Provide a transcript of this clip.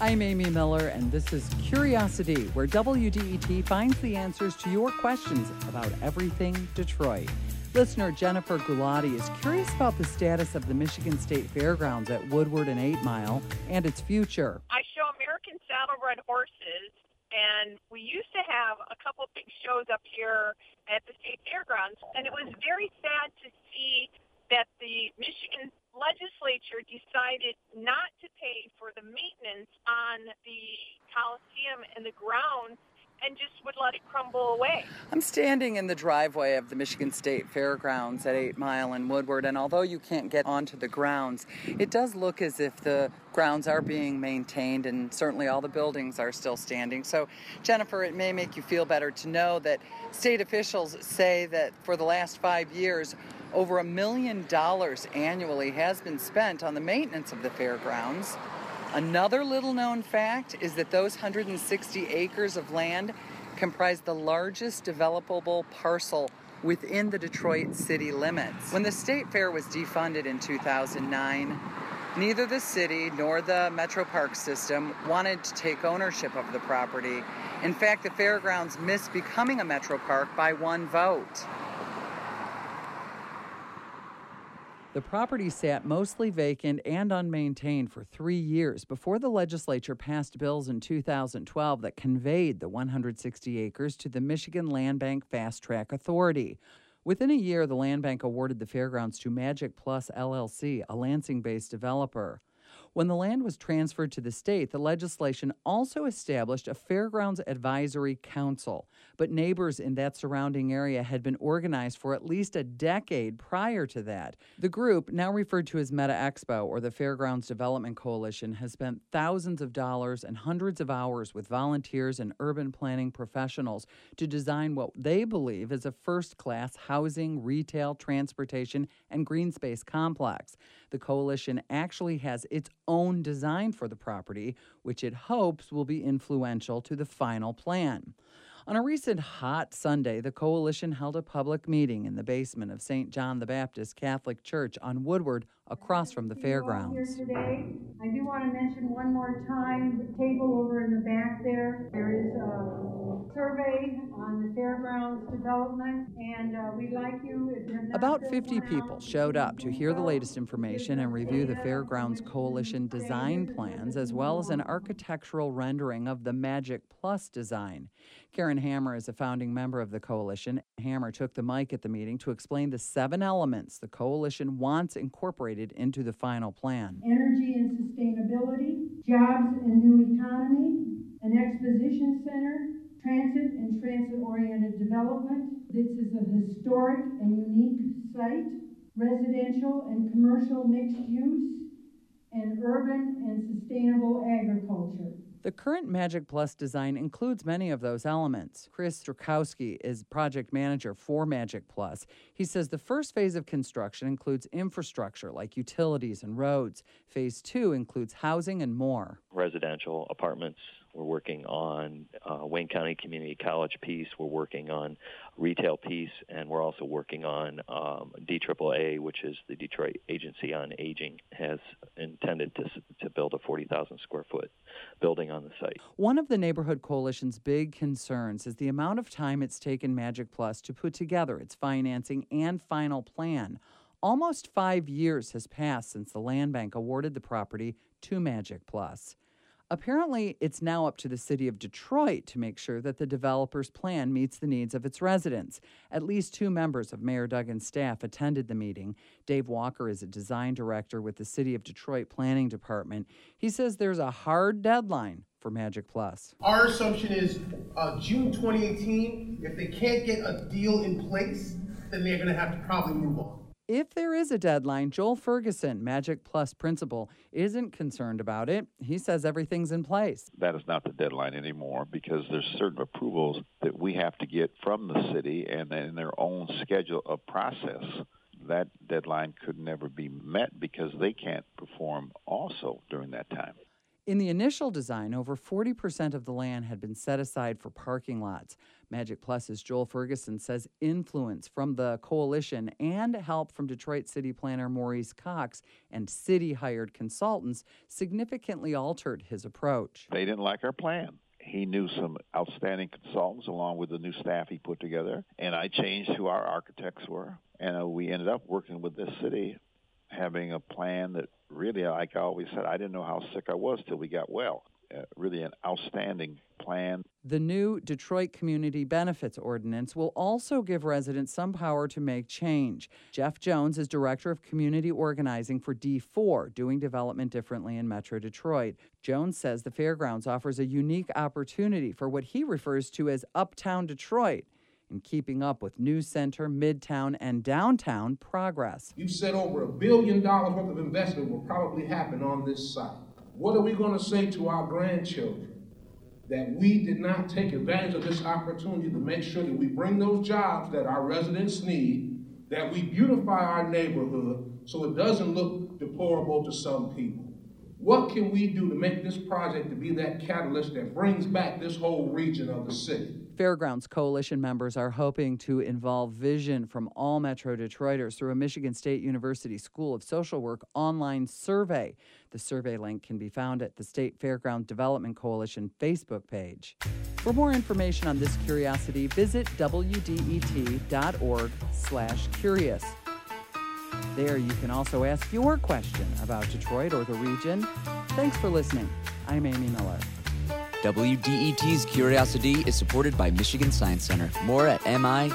I'm Amy Miller, and this is CuriosiD, where WDET finds the answers to your questions about everything Detroit. Listener Jennifer Gulati is curious about the status of the Michigan State Fairgrounds at Woodward and Eight Mile and its future. I show American Saddlebred horses, and we used to have a couple big shows up here at the State Fairgrounds, and it was very sad to see that the Michigan legislature decided not to pay for the maintenance on the Coliseum and the grounds and just would let it crumble away. I'm standing in the driveway of the Michigan State Fairgrounds at 8 Mile and Woodward, and although you can't get onto the grounds, it does look as if the grounds are being maintained and certainly all the buildings are still standing. So, Jennifer, it may make you feel better to know that state officials say that for the last five years, over a million dollars annually has been spent on the maintenance of the fairgrounds. Another little known fact is that those 160 acres of land comprise the largest developable parcel within the Detroit city limits. When the state fair was defunded in 2009, neither the city nor the Metro Park system wanted to take ownership of the property. In fact, the fairgrounds missed becoming a Metro Park by one vote. The property sat mostly vacant and unmaintained for three years before the legislature passed bills in 2012 that conveyed the 160 acres to the Michigan Land Bank Fast Track Authority. Within a year, the Land Bank awarded the fairgrounds to Magic Plus LLC, a Lansing based developer. When the land was transferred to the state, the legislation also established a Fairgrounds Advisory Council. But neighbors in that surrounding area had been organized for at least a decade prior to that. The group, now referred to as Meta Expo or the Fairgrounds Development Coalition, has spent thousands of dollars and hundreds of hours with volunteers and urban planning professionals to design what they believe is a first class housing, retail, transportation, and green space complex. The coalition actually has its own design for the property, which it hopes will be influential to the final plan. On a recent hot Sunday, the coalition held a public meeting in the basement of St. John the Baptist Catholic Church on Woodward across from the fairgrounds. Here today. I do want to mention one more time the table over in the back there. There is a survey on the fairgrounds development, and uh, we'd like you. If you're not About 50 people showed up to hear the latest information and review the Fairgrounds Coalition design plans, as well as an architectural rendering of the Magic Plus design. Karen Hammer is a founding member of the coalition. Hammer took the mic at the meeting to explain the seven elements the coalition wants incorporated into the final plan. Energy and sustainability, jobs and new economy, an exposition center, transit and transit-oriented development. This is a historic and unique site, residential and commercial mixed use, and urban and sustainable agriculture. The current Magic Plus design includes many of those elements. Chris Strakowski is project manager for Magic Plus. He says the first phase of construction includes infrastructure like utilities and roads. Phase two includes housing and more. residential apartments. We're working on uh, Wayne County Community College piece. We're working on retail piece, and we're also working on um, DAAA, which is the Detroit Agency on Aging, has intended to to build a 40,000 square foot building on the site. One of the Neighborhood Coalition's big concerns is the amount of time it's taken Magic Plus to put together its financing and final plan. Almost five years has passed since the Land Bank awarded the property to Magic Plus. Apparently, it's now up to the city of Detroit to make sure that the developer's plan meets the needs of its residents. At least two members of Mayor Duggan's staff attended the meeting. Dave Walker is a design director with the City of Detroit Planning Department. He says there's a hard deadline for Magic Plus. Our assumption is uh, June 2018. If they can't get a deal in place, then they're going to have to probably move on. If there is a deadline, Joel Ferguson, Magic Plus principal, isn't concerned about it. He says everything's in place. that is not the deadline anymore because there's certain approvals that we have to get from the city and in their own schedule of process. That deadline could never be met because they can't perform also during that time. In the initial design, over 40% of the land had been set aside for parking lots. Magic Plus's Joel Ferguson says influence from the coalition and help from Detroit City Planner Maurice Cox and city hired consultants significantly altered his approach. They didn't like our plan. He knew some outstanding consultants along with the new staff he put together, and I changed who our architects were. And uh, we ended up working with this city having a plan that really, like I always said, I didn't know how sick I was till we got well. Uh, really, an outstanding plan. The new Detroit Community Benefits Ordinance will also give residents some power to make change. Jeff Jones is Director of Community Organizing for D4, doing development differently in Metro Detroit. Jones says the fairgrounds offers a unique opportunity for what he refers to as Uptown Detroit in keeping up with New Center, Midtown, and downtown progress. You've said over a billion dollars worth of investment will probably happen on this site. What are we going to say to our grandchildren? That we did not take advantage of this opportunity to make sure that we bring those jobs that our residents need, that we beautify our neighborhood so it doesn't look deplorable to some people. What can we do to make this project to be that catalyst that brings back this whole region of the city? Fairgrounds Coalition members are hoping to involve vision from all Metro Detroiters through a Michigan State University School of Social Work online survey. The survey link can be found at the State Fairground Development Coalition Facebook page. For more information on this CuriosiD, visit wdet.org/curious. There you can also ask your question about Detroit or the region. Thanks for listening. I'm Amy Miller. WDET's CuriosiD is supported by Michigan Science Center. More at mi-sci.org.